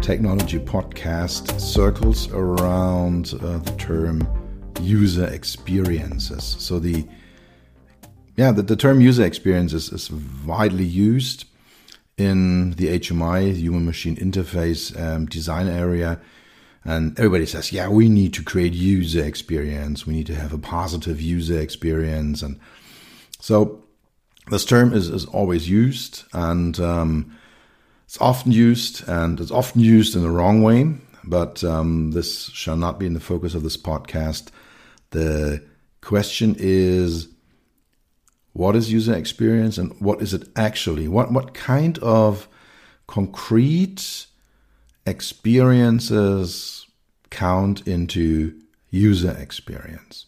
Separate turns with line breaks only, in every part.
Technology Podcast circles around uh, the term user experiences. So the yeah, the, the term user experiences is widely used in the HMI, human machine interface um, design area. And everybody says, yeah, we need to create user experience. We need to have a positive user experience. And so this term is, is always used. And um, it's often used, and it's often used in the wrong way, but um, this shall not be in the focus of this podcast. The question is what is user experience and what is it actually? What, what kind of concrete experiences count into user experience?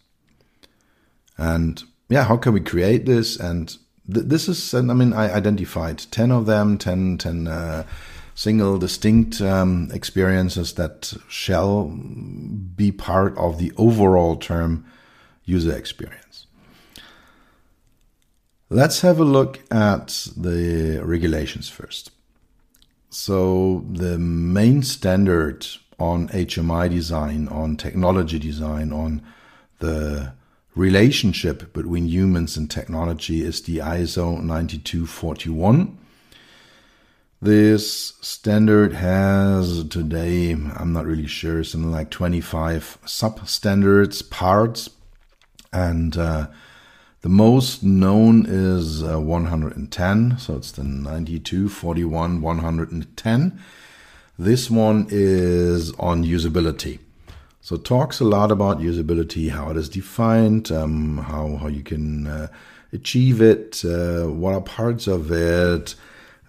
And yeah, how can we create this? And this is, I mean, I identified 10 of them, 10, 10 uh, single distinct um, experiences that shall be part of the overall term user experience. Let's have a look at the regulations first. So, the main standard on HMI design, on technology design, on the relationship between humans and technology is the ISO 9241. This standard has today, I'm not really sure, something like 25 sub standards, parts, and uh, the most known is uh, 110, so it's the 92, 41, 110. This one is on usability. So talks a lot about usability, how it is defined, um, how how you can uh, achieve it, uh, what are parts of it,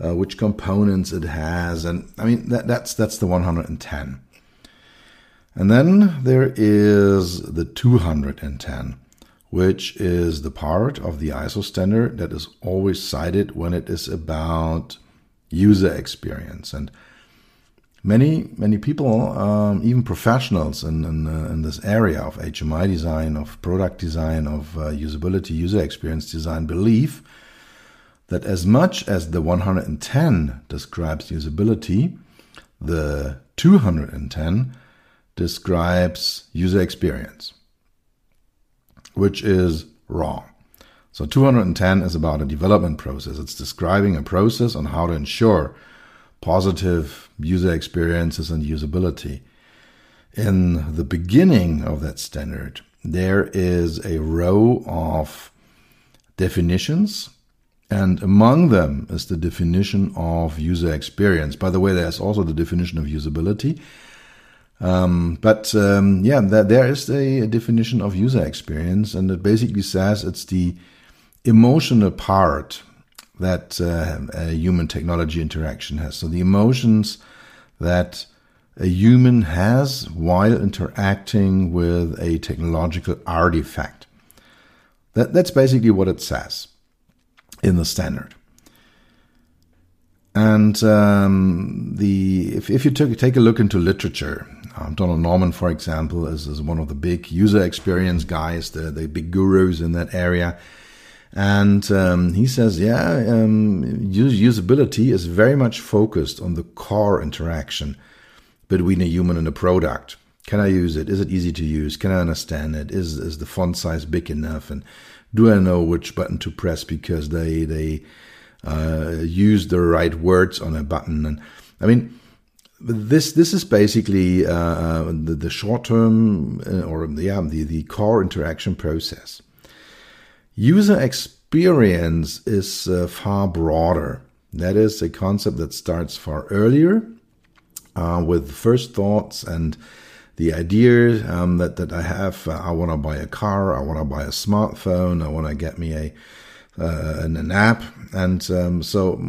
uh, which components it has, and I mean that, that's that's the 110. And then there is the 210, which is the part of the ISO standard that is always cited when it is about user experience and many many people, um, even professionals in in, uh, in, this area of HMI design, of product design, of uh, usability, user experience design, believe that as much as the 110 describes usability, the 210 describes user experience, which is wrong. So 210 is about a development process. It's describing a process on how to ensure positive user experiences and usability. In the beginning of that standard, there is a row of definitions, and among them is the definition of user experience. By the way, there's also the definition of usability. Um, but um, yeah, there is a, a definition of user experience, and it basically says it's the emotional part that uh, human technology interaction has. So the emotions that a human has while interacting with a technological artifact. That, that's basically what it says in the standard. And um, the if, if you took, take a look into literature, um, Donald Norman, for example, is, is one of the big user experience guys, the, the big gurus in that area. And um, he says, yeah, um, usability is very much focused on the core interaction between a human and a product. Can I use it? Is it easy to use? Can I understand it? Is is the font size big enough? And do I know which button to press because they they uh, use the right words on a button? And I mean, this this is basically uh, the, the short term uh, or yeah the the core interaction process. User experience is uh, far broader. That is a concept that starts far earlier uh, with first thoughts and the idea um, that that I have. Uh, I want to buy a car. I want to buy a smartphone. I want to get me a uh, an, app. And um, so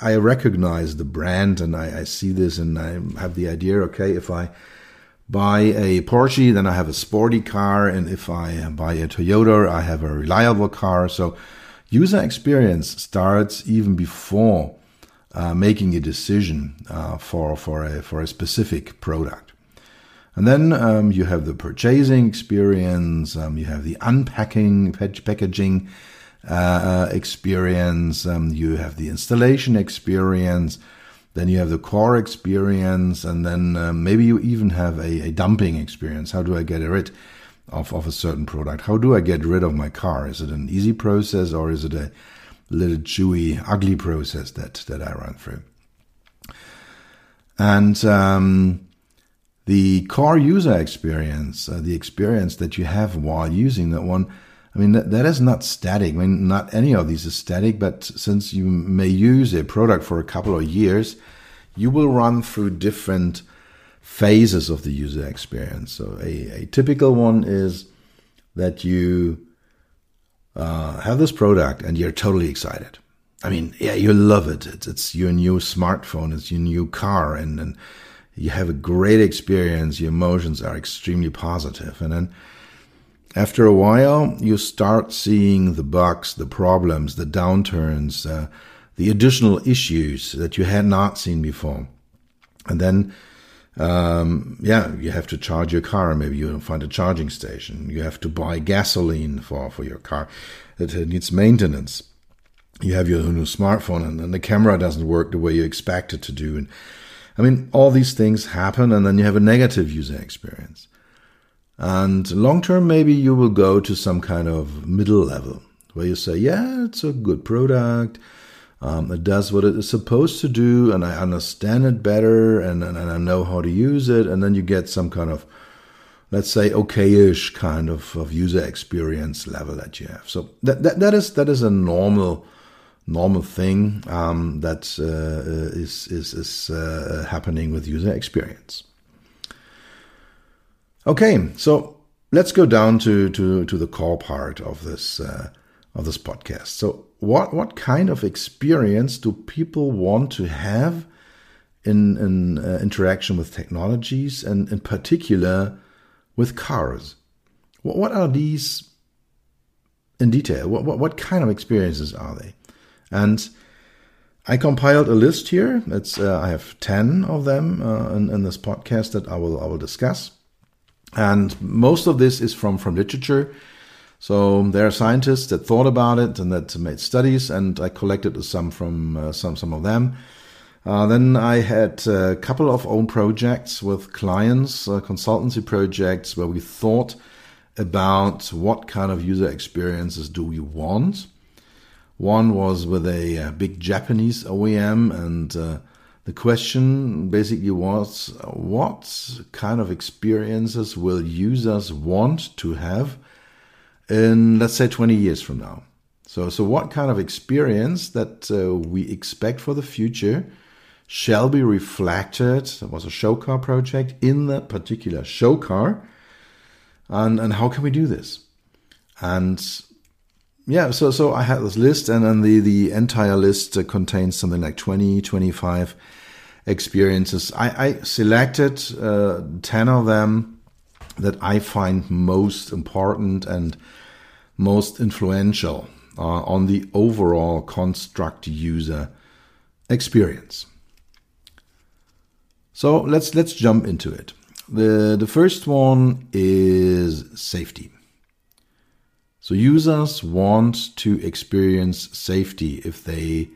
I recognize the brand and I, I, see this and I have the idea okay, if I buy a Porsche, then I have a sporty car. And if I buy a Toyota, I have a reliable car. So user experience starts even before uh, making a decision uh, for, for, a, for a specific product. And then um, you have the purchasing experience, um, you have the unpacking, packaging, uh, experience, um, you have the installation experience, then you have the core experience, and then um, maybe you even have a, a, dumping experience. How do I get rid of, of a certain product? How do I get rid of my car? Is it an easy process or is it a little chewy, ugly process that, that I run through? And um, the core user experience, uh, the experience that you have while using that one, I mean, that, that is not static. I mean, not any of these is static, but since you may use a product for a couple of years, you will run through different phases of the user experience. So a, a typical one is that you uh, have this product and you're totally excited. I mean, yeah, you love it. It's, it's your new smartphone. It's your new car and, and you have a great experience. Your emotions are extremely positive. And then after a while, you start seeing the bugs, the problems, the downturns, uh, the additional issues that you had not seen before. And then, um, yeah, you have to charge your car. Maybe you don't find a charging station. You have to buy gasoline for, for your car. It, needs maintenance. You have your new smartphone and, and the camera doesn't work the way you expect it to do. And I mean, all these things happen and then you have a negative user experience. And long term, maybe you will go to some kind of middle level where you say, yeah, it's a good product. Um, it does what it is supposed to do, and I understand it better, and, and, and, I know how to use it. And then you get some kind of, let's say, okayish kind of, of user experience level that you have. So that, that, that is that is a normal normal thing um, that uh, is is, is uh, happening with user experience. Okay, so let's go down to to to the core part of this uh, of this podcast. So, what what kind of experience do people want to have in in uh, interaction with technologies, and in particular with cars? What what are these in detail? What what, what kind of experiences are they? And I compiled a list here. It's uh, I have ten of them uh, in, in this podcast that I will I will discuss. And most of this is from, from literature. So there are scientists that thought about it and that made studies, and I collected some from uh, some some of them. Uh, then I had a couple of own projects with clients, uh, consultancy projects, where we thought about what kind of user experiences do we want. One was with a, a big Japanese OEM, and uh, the question basically was what kind of experiences will users want to have in, let's say, 20 years from now? So, so what kind of experience that uh, we expect for the future shall be reflected? It was a show car project in that particular show car. And, and how can we do this? And yeah, so so I had this list, and then the the entire list uh, contains something like 20, 25 experiences. I, I selected uh, 10 of them that I find most important and most influential uh, on the overall construct user experience. So let's let's jump into it. The the first one is safety. So users want to experience safety if they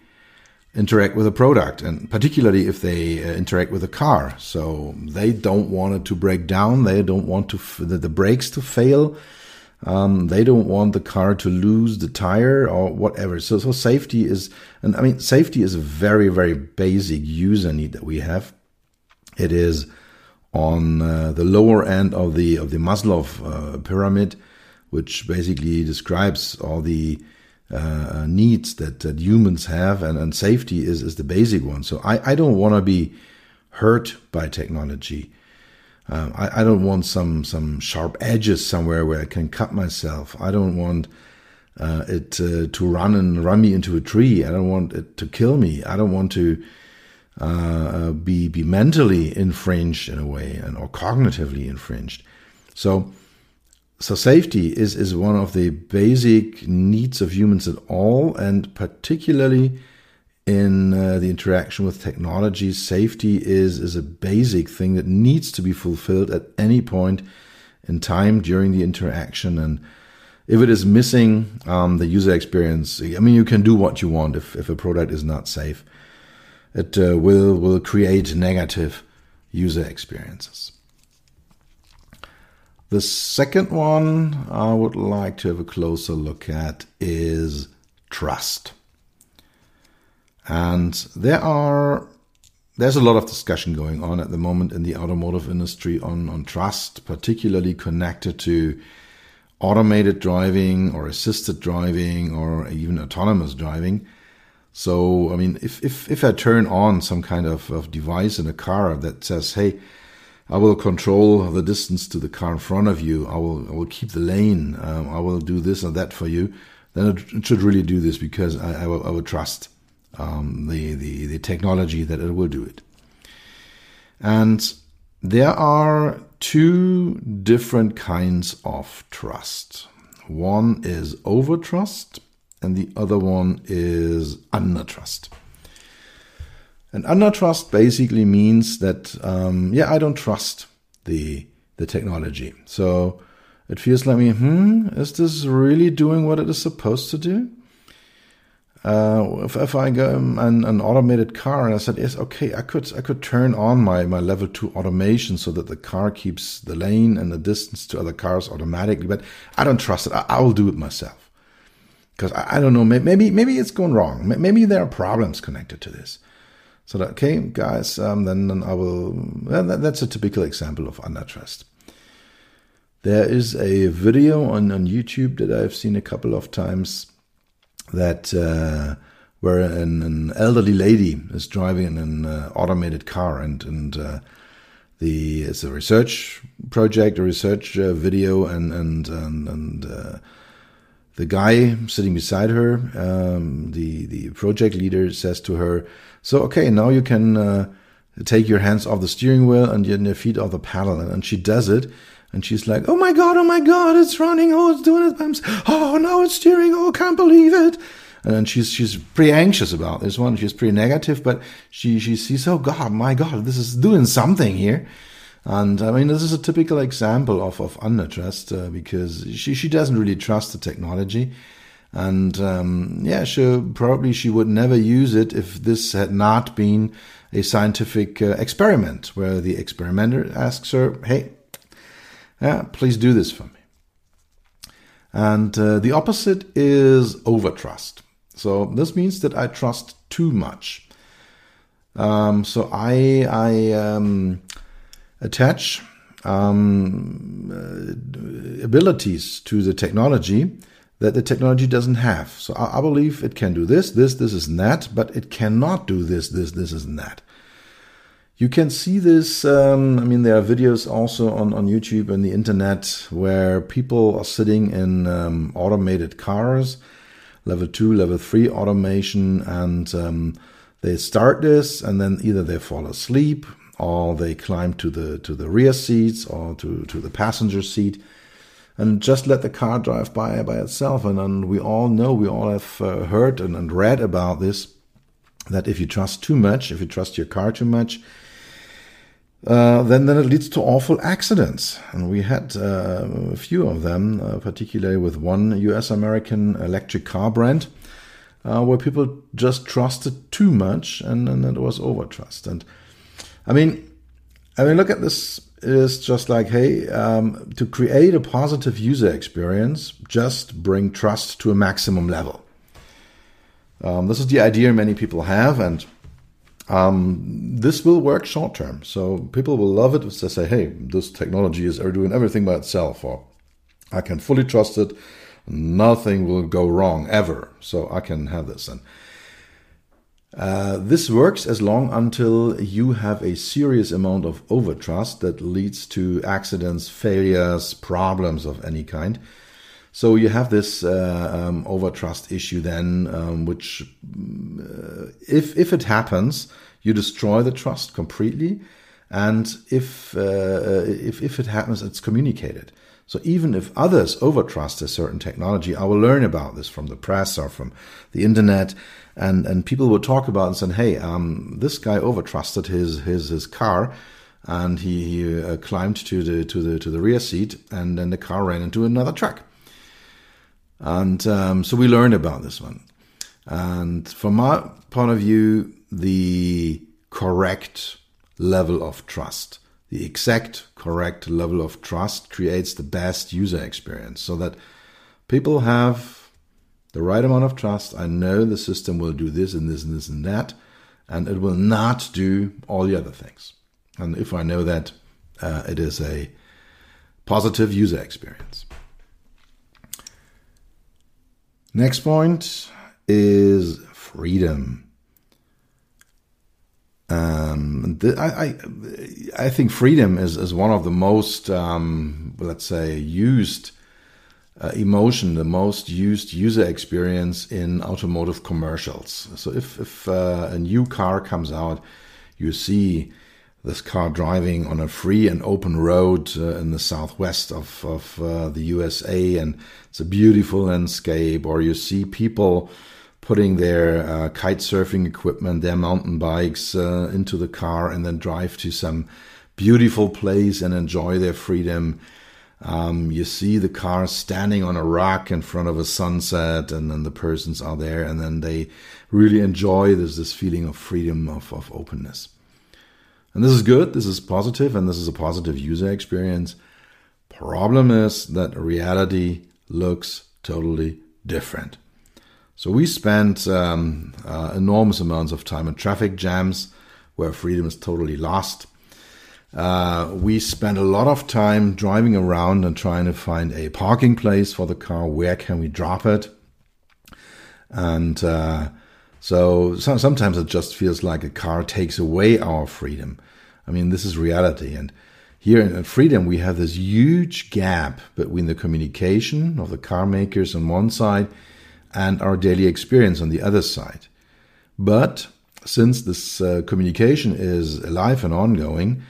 interact with a product and particularly if they uh, interact with a car. So they don't want it to break down. They don't want to the, the, brakes to fail. Um, they don't want the car to lose the tire or whatever. So so safety is and i mean safety is a very very basic user need that we have. It is on uh, the lower end of the of the Maslow uh, pyramid, which basically describes all the uh, needs that, that humans have, and, and safety is, is the basic one. So I, I don't want to be hurt by technology. Um, I, I don't want some some sharp edges somewhere where I can cut myself. I don't want uh, it uh, to run and run me into a tree. I don't want it to kill me. I don't want to uh, uh be be mentally infringed in a way and or cognitively infringed. So so safety is is one of the basic needs of humans at all, and particularly in uh, the interaction with technology, safety is is a basic thing that needs to be fulfilled at any point in time during the interaction. And if it is missing, um, the user experience. I mean, you can do what you want if if a product is not safe. It uh, will will create negative user experiences. The second one I would like to have a closer look at is trust. And there are there's a lot of discussion going on at the moment in the automotive industry on, on trust, particularly connected to automated driving or assisted driving or even autonomous driving. So, I mean, if, if, if I turn on some kind of, of device in a car that says, hey, I will control the distance to the car in front of you. I will, I will keep the lane. Um, I will do this and that for you. Then it, should really do this because I, I, will, I will trust um, the, the, the technology that it will do it. And there are two different kinds of trust. One is over trust, and the other one is under trust. And under trust basically means that, um, yeah, I don't trust the, the technology. So it feels like me, hmm, is this really doing what it is supposed to do? Uh, if, if I go an, an automated car and I said, yes, okay, I could, I could turn on my, my level two automation so that the car keeps the lane and the distance to other cars automatically, but I don't trust it. I, I will do it myself. Because I, I, don't know, maybe, maybe it's going wrong. Maybe there are problems connected to this. So that, okay, guys, um, then, I will. That, that's a typical example of undertrust. There is a video on, on YouTube that I've seen a couple of times that uh, where an, an, elderly lady is driving an uh, automated car and and uh, the it's a research project, a research uh, video, and and and, and uh, the guy sitting beside her, um, the the project leader, says to her, "So okay, now you can uh, take your hands off the steering wheel and your feet off the paddle." And, she does it, and she's like, "Oh my god, oh my god, it's running! Oh, it's doing it! oh, now it's steering! Oh, can't believe it!" And she's she's pretty anxious about this one. She's pretty negative, but she she sees, "Oh God, my God, this is doing something here." And I mean, this is a typical example of, of undertrust uh, because she, she doesn't really trust the technology. And um, yeah, she probably she would never use it if this had not been a scientific uh, experiment where the experimenter asks her, "Hey, yeah, please do this for me." And uh, the opposite is overtrust. So this means that I trust too much. Um, so I I um, attach um, uh, abilities to the technology that the technology doesn't have. So I, I, believe it can do this, this, this is that, but it cannot do this, this, this is that. You can see this. Um, I mean, there are videos also on, on YouTube and the internet where people are sitting in um, automated cars, level two, level three automation, and um, they start this and then either they fall asleep or they climb to the to the rear seats or to, to the passenger seat and just let the car drive by by itself. And, and we all know, we all have uh, heard and, and read about this that if you trust too much, if you trust your car too much, uh, then then it leads to awful accidents. And we had uh, a few of them, uh, particularly with one U.S. American electric car brand, uh, where people just trusted too much, and, and it was over trust. And I mean, I mean, look at this is just like, hey, um, to create a positive user experience, just bring trust to a maximum level. Um, this is the idea many people have, and um, this will work short term. So people will love it if they say, hey, this technology is doing everything by itself, or I can fully trust it. Nothing will go wrong ever. So I can have this. And uh, this works as long until you have a serious amount of overtrust that leads to accidents, failures, problems of any kind. So you have this uh, um, overtrust issue then, um, which, uh, if if it happens, you destroy the trust completely, and if uh, uh, if if it happens, it's communicated. So even if others overtrust a certain technology, I will learn about this from the press or from the internet, and and people would talk about and say, hey, um, this guy overtrusted his his his car and he, he uh, climbed to the to the to the rear seat and then the car ran into another truck and um, so we learned about this one. And from my point of view, the correct level of trust, the exact correct level of trust creates the best user experience so that people have the right amount of trust. I know the system will do this and this and this and that, and it will not do all the other things. And if I know that, uh, it is a positive user experience. Next point is freedom. Um, I, I, I think freedom is, is one of the most, um, let's say, used uh, emotion, the most used user experience in automotive commercials. So if, if uh, a new car comes out, you see this car driving on a free and open road uh, in the southwest of, of uh, the USA, and it's a beautiful landscape. Or you see people putting their uh, kite surfing equipment, their mountain bikes uh, into the car, and then drive to some beautiful place and enjoy their freedom. Um, you see the car standing on a rock in front of a sunset, and then the persons are there, and then they really enjoy this this feeling of freedom, of, of openness. And this is good, this is positive, and this is a positive user experience. Problem is that reality looks totally different. So we spend um, uh, enormous amounts of time in traffic jams where freedom is totally lost. Uh, we spend a lot of time driving around and trying to find a parking place for the car. Where can we drop it? And uh, so, so sometimes it just feels like a car takes away our freedom. I mean, this is reality. And here in freedom, we have this huge gap between the communication of the car makers on one side and our daily experience on the other side. But since this uh, communication is alive and ongoing,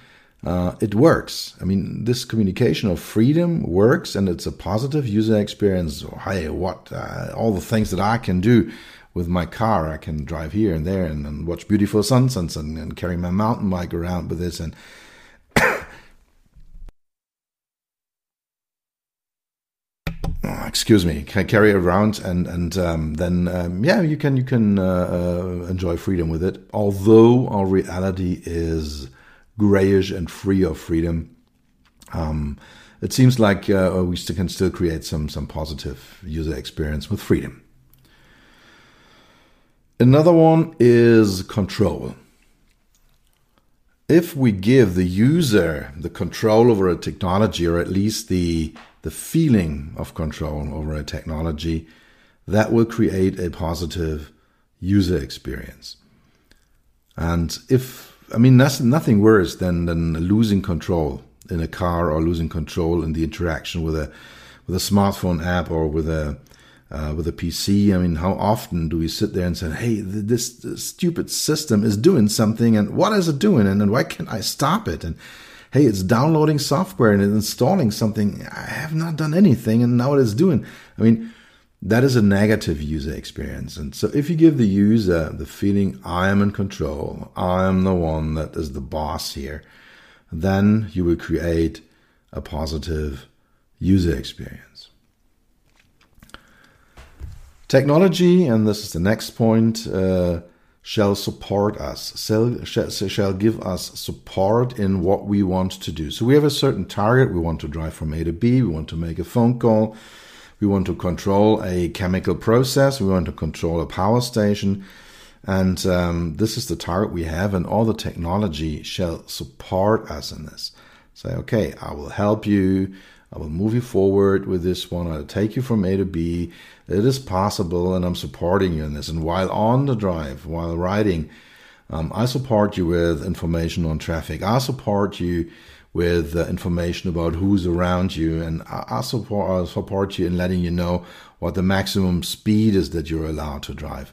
uh, it works. I mean, this communication of freedom works, and it's a positive user experience. hey, what uh, all the things that I can do with my car. I can drive here and there and, and watch beautiful sunsets and, and, carry my mountain bike around with this and oh, excuse me can carry around and and um, then um, yeah you can you can uh, uh, enjoy freedom with it although our reality is grayish and free of freedom um, it seems like uh, we can still create some some positive user experience with freedom Another one is control. If we give the user the control over a technology, or at least the, the feeling of control over a technology, that will create a positive user experience. And if, I mean, that's nothing worse than, than losing control in a car or losing control in the interaction with a, with a smartphone app or with a, uh, with a PC. I mean, how often do we sit there and say, "Hey, this, this, stupid system is doing something, and what is it doing, and, and why can't I stop it?" And hey, it's downloading software and it's installing something. I have not done anything, and now it is doing. I mean, that is a negative user experience. And so, if you give the user the feeling, "I am in control, I am the one that is the boss here," then you will create a positive user experience. Technology, and this is the next point, uh, shall support us, shall, shall give us support in what we want to do. So we have a certain target. We want to drive from A to B. We want to make a phone call. We want to control a chemical process. We want to control a power station. And um, this is the target we have, and all the technology shall support us in this. Say, okay, I will help you. I will move you forward with this one. I'll take you from A to B. It is possible, and I'm supporting you in this. And while on the drive, while riding, um, I support you with information on traffic. I support you with uh, information about who's around you, and I, I support I support you in letting you know what the maximum speed is that you're allowed to drive.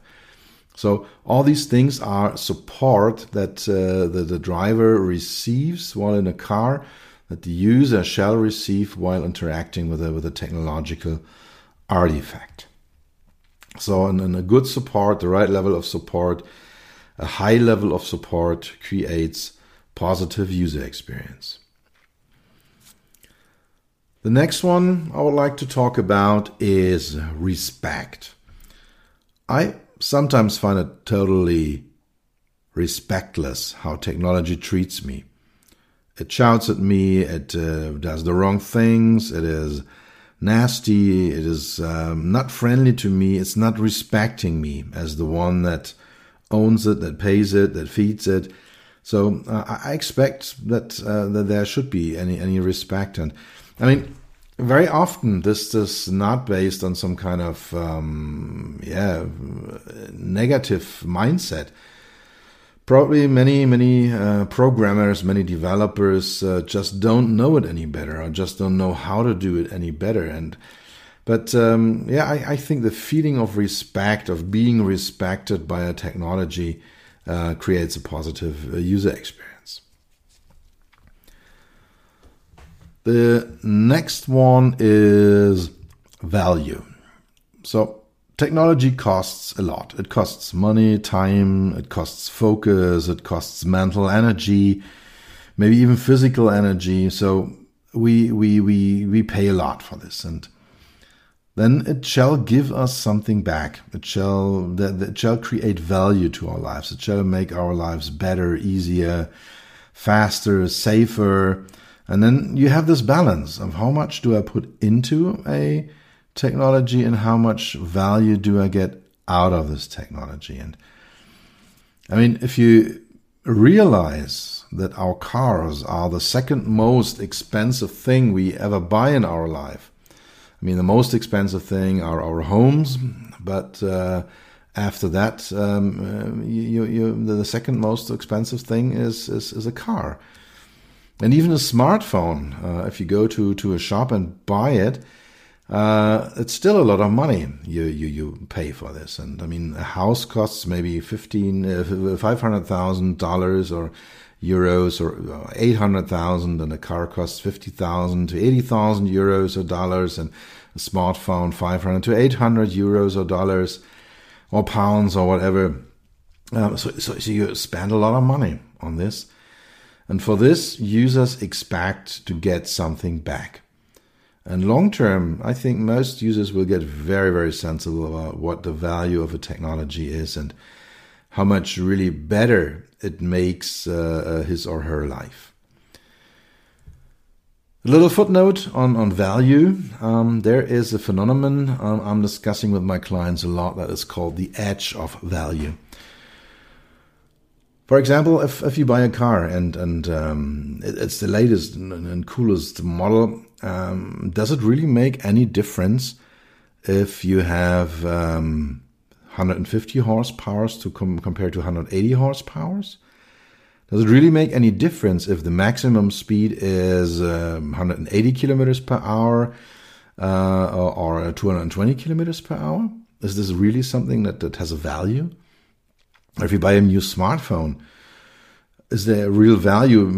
So all these things are support that uh, the, the driver receives while in a car that the user shall receive while interacting with a, with a technological artifact. So, and a good support, the right level of support, a high level of support creates positive user experience. The next one I would like to talk about is respect. I sometimes find it totally respectless how technology treats me. It shouts at me, it uh, does the wrong things, it is nasty, it is um, not friendly to me, it's not respecting me as the one that owns it, that pays it, that feeds it. So uh, I expect that uh, that there should be any any respect, and I mean very often this is not based on some kind of um, yeah negative mindset. Probably many many uh, programmers many developers uh, just don't know it any better or just don't know how to do it any better. And but um, yeah I, I, think the feeling of respect of being respected by a technology uh, creates a positive uh, user experience The next one is value. So technology costs a lot. It costs money, time, it costs focus, it costs mental energy, maybe even physical energy. So we we we we pay a lot for this and then it shall give us something back. It shall it shall create value to our lives. It shall make our lives better, easier, faster, safer, and then you have this balance of how much do I put into a technology and how much value do I get out of this technology. And I mean, if you realize that our cars are the second most expensive thing we ever buy in our life, I mean, the most expensive thing are our homes, but uh, after that, um, uh, you, you, the second most expensive thing is, is, is a car. And even a smartphone, uh, if you go to, to a shop and buy it, uh, it's still a lot of money you, you, you pay for this. And I mean, a house costs maybe uh, five hundred thousand dollars or euros or uh, eight hundred thousand, and a car costs fifty thousand to eighty thousand euros or dollars, and a smartphone five hundred to eight hundred euros or dollars or pounds or whatever. Um, so, so, so you spend a lot of money on this. And for this, users expect to get something back. And long term, I think most users will get very, very sensible about what the value of a technology is and how much really better it makes uh, uh his or her life. A little footnote on, on value. Um, there is a phenomenon um, I'm discussing with my clients a lot that is called the edge of value. For example, if, if you buy a car and and um, it, it's the latest and, and coolest model, um, does it really make any difference if you have um, 150 horsepower to com- compare to 180 horsepower? Does it really make any difference if the maximum speed is um, 180 kilometers per hour uh, or, or 220 kilometers per hour? Is this really something that, that has a value? Or if you buy a new smartphone, is there a real value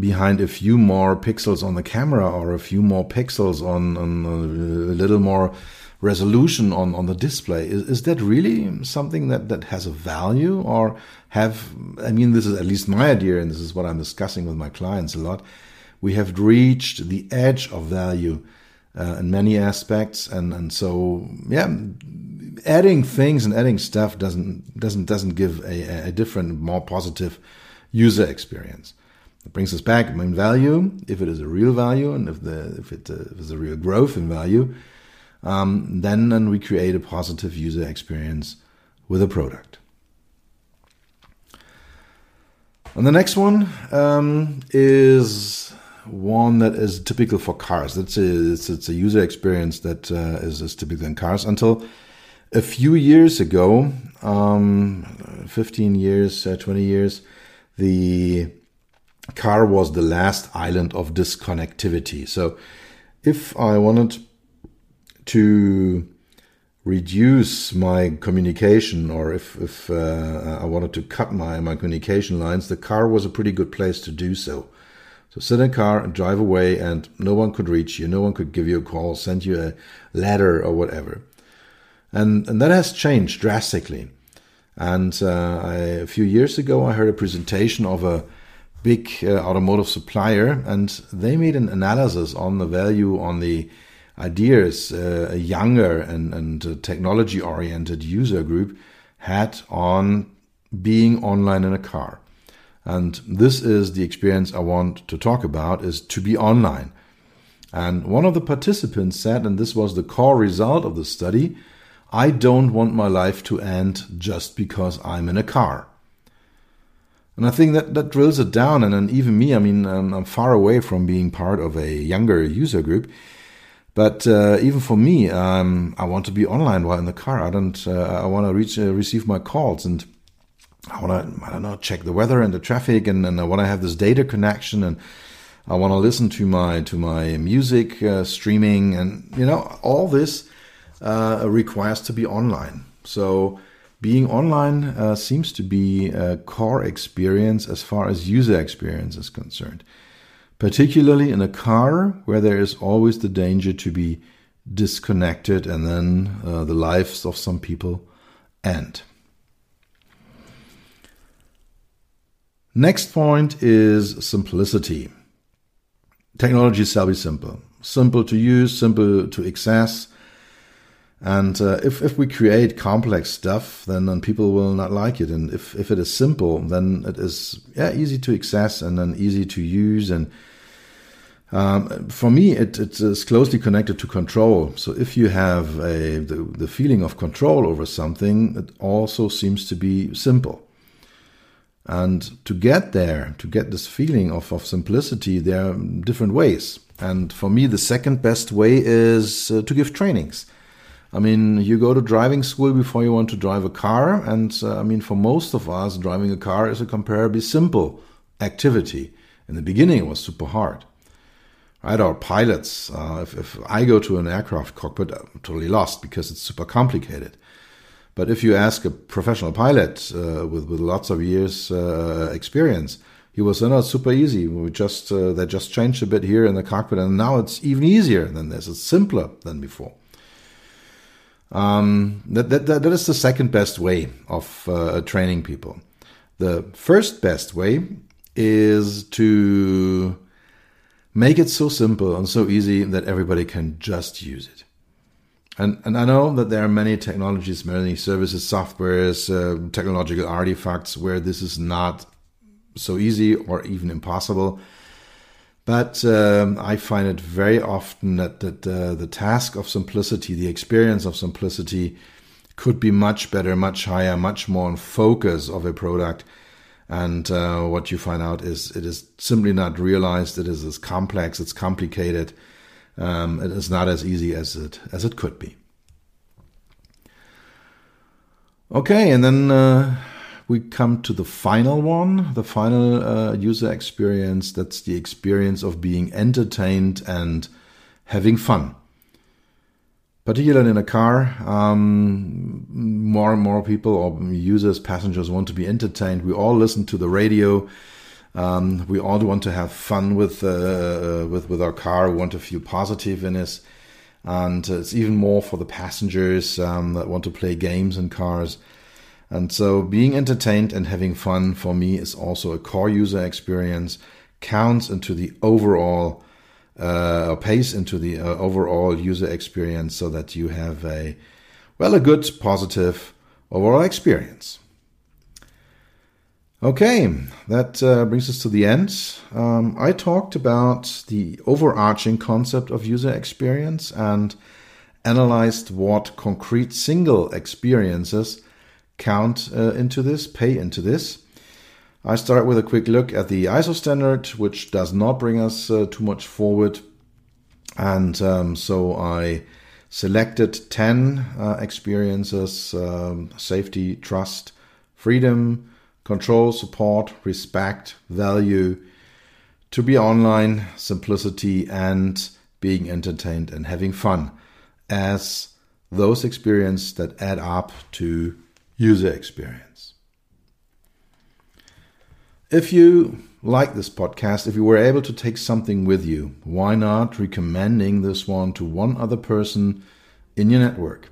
behind a few more pixels on the camera or a few more pixels on, on uh, a little more resolution on, on the display? Is, is that really something that, that has a value or have, I mean, this is at least my idea, and this is what I'm discussing with my clients a lot. We have reached the edge of value uh, in many aspects. And, and so, yeah, adding things and adding stuff doesn't doesn't doesn't give a, a different, more positive user experience. It brings us back. Mean, value, if it is a real value, and if the if it uh, if a real growth in value, um, then then we create a positive user experience with a product. And the next one um, is one that is typical for cars. It's a, it's, it's a user experience that uh, is is typical in cars. Until a few years ago, um, 15 years, uh, 20 years, the car was the last island of disconnectivity. So if I wanted to reduce my communication or if, if uh, I wanted to cut my, my communication lines, the car was a pretty good place to do so. So sit in a car and drive away and no one could reach you, no one could give you a call, send you a letter or whatever. And, and that has changed drastically. And uh, I, a few years ago, I heard a presentation of a big uh, automotive supplier, and they made an analysis on the value, on the ideas uh, a younger and, and technology oriented user group had on being online in a car. And this is the experience I want to talk about is to be online. And one of the participants said, and this was the core result of the study, I don't want my life to end just because I'm in a car. And I think that, that drills it down. And then even me, I mean, I'm, I'm far away from being part of a younger user group. But uh, even for me, um, I want to be online while in the car. I don't. Uh, I want to reach uh, receive my calls, and I want to. I don't know, check the weather and the traffic, and, and I want to have this data connection, and I want to listen to my to my music uh, streaming, and you know, all this uh, requires to be online. So being online uh, seems to be a core experience as far as user experience is concerned, particularly in a car where there is always the danger to be disconnected and then uh, the lives of some people end. Next point is simplicity. Technology shall be simple. Simple to use, simple to access, and uh, if, if we create complex stuff, then, then people will not like it. And if, if it is simple, then it is yeah easy to access and then easy to use. And um, for me, it, it is closely connected to control. So if you have a, the, the feeling of control over something, it also seems to be simple. And to get there, to get this feeling of, of simplicity, there are different ways. And for me, the second best way is uh, to give trainings. I mean, you go to driving school before you want to drive a car, and uh, I mean, for most of us, driving a car is a comparably simple activity. In the beginning, it was super hard. Right, our pilots, uh, if, if I go to an aircraft cockpit, I'm totally lost because it's super complicated. But if you ask a professional pilot uh, with with lots of years uh, experience, he was no, it's super easy. We just uh, they just changed a bit here in the cockpit, and now it's even easier than this. It's simpler than before. Um, that, that, that is the second best way of uh, training people. The first best way is to make it so simple and so easy that everybody can just use it. And, and I know that there are many technologies, many services, softwares, uh, technological artifacts where this is not so easy or even impossible. But um, I find it very often that, that uh, the task of simplicity, the experience of simplicity, could be much better, much higher, much more in focus of a product. And uh, what you find out is it is simply not realized. It is as complex, it's complicated. Um, it is not as easy as it as it could be. Okay, and then uh, we come to the final one, the final uh, user experience. That's the experience of being entertained and having fun. Particularly in a car, um, more and more people or users, passengers want to be entertained. We all listen to the radio. Um, we all want to have fun with uh, with with our car. We want to feel positive in it, and it's even more for the passengers um, that want to play games in cars. And so being entertained and having fun for me is also a core user experience, counts into the overall, uh, into the uh, overall user experience so that you have a, well, a good, positive overall experience. Okay, that uh, brings us to the end. Um, I talked about the overarching concept of user experience and analyzed what concrete single experiences count uh, into this, pay into this. I start with a quick look at the ISO standard, which does not bring us uh, too much forward. And um, so I selected 10 uh, experiences um, safety, trust, freedom, control, support, respect, value, to be online, simplicity, and being entertained and having fun as those experiences that add up to user experience. If you like this podcast, if you were able to take something with you, why not recommending this one to one other person in your network?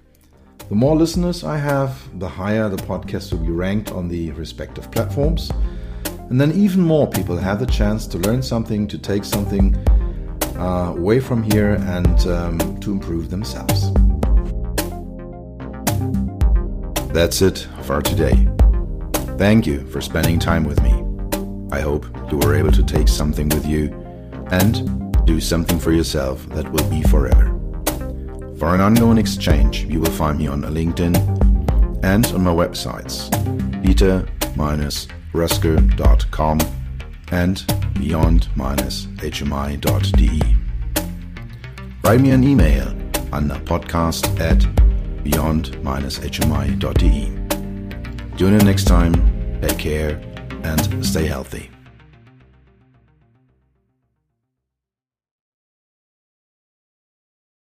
The more listeners I have, the higher the podcast will be ranked on the respective platforms. And then even more people have the chance to learn something, to take something uh, away from here, and um, to improve themselves. That's it for today. Thank you for spending time with me. I hope you were able to take something with you and do something for yourself that will be forever. For an ongoing exchange, you will find me on LinkedIn and on my websites, peter-roessger.com and beyond-hmi.de. Write me an email on the podcast at beyond-hmi.de. Tune in next time. Take care and stay healthy.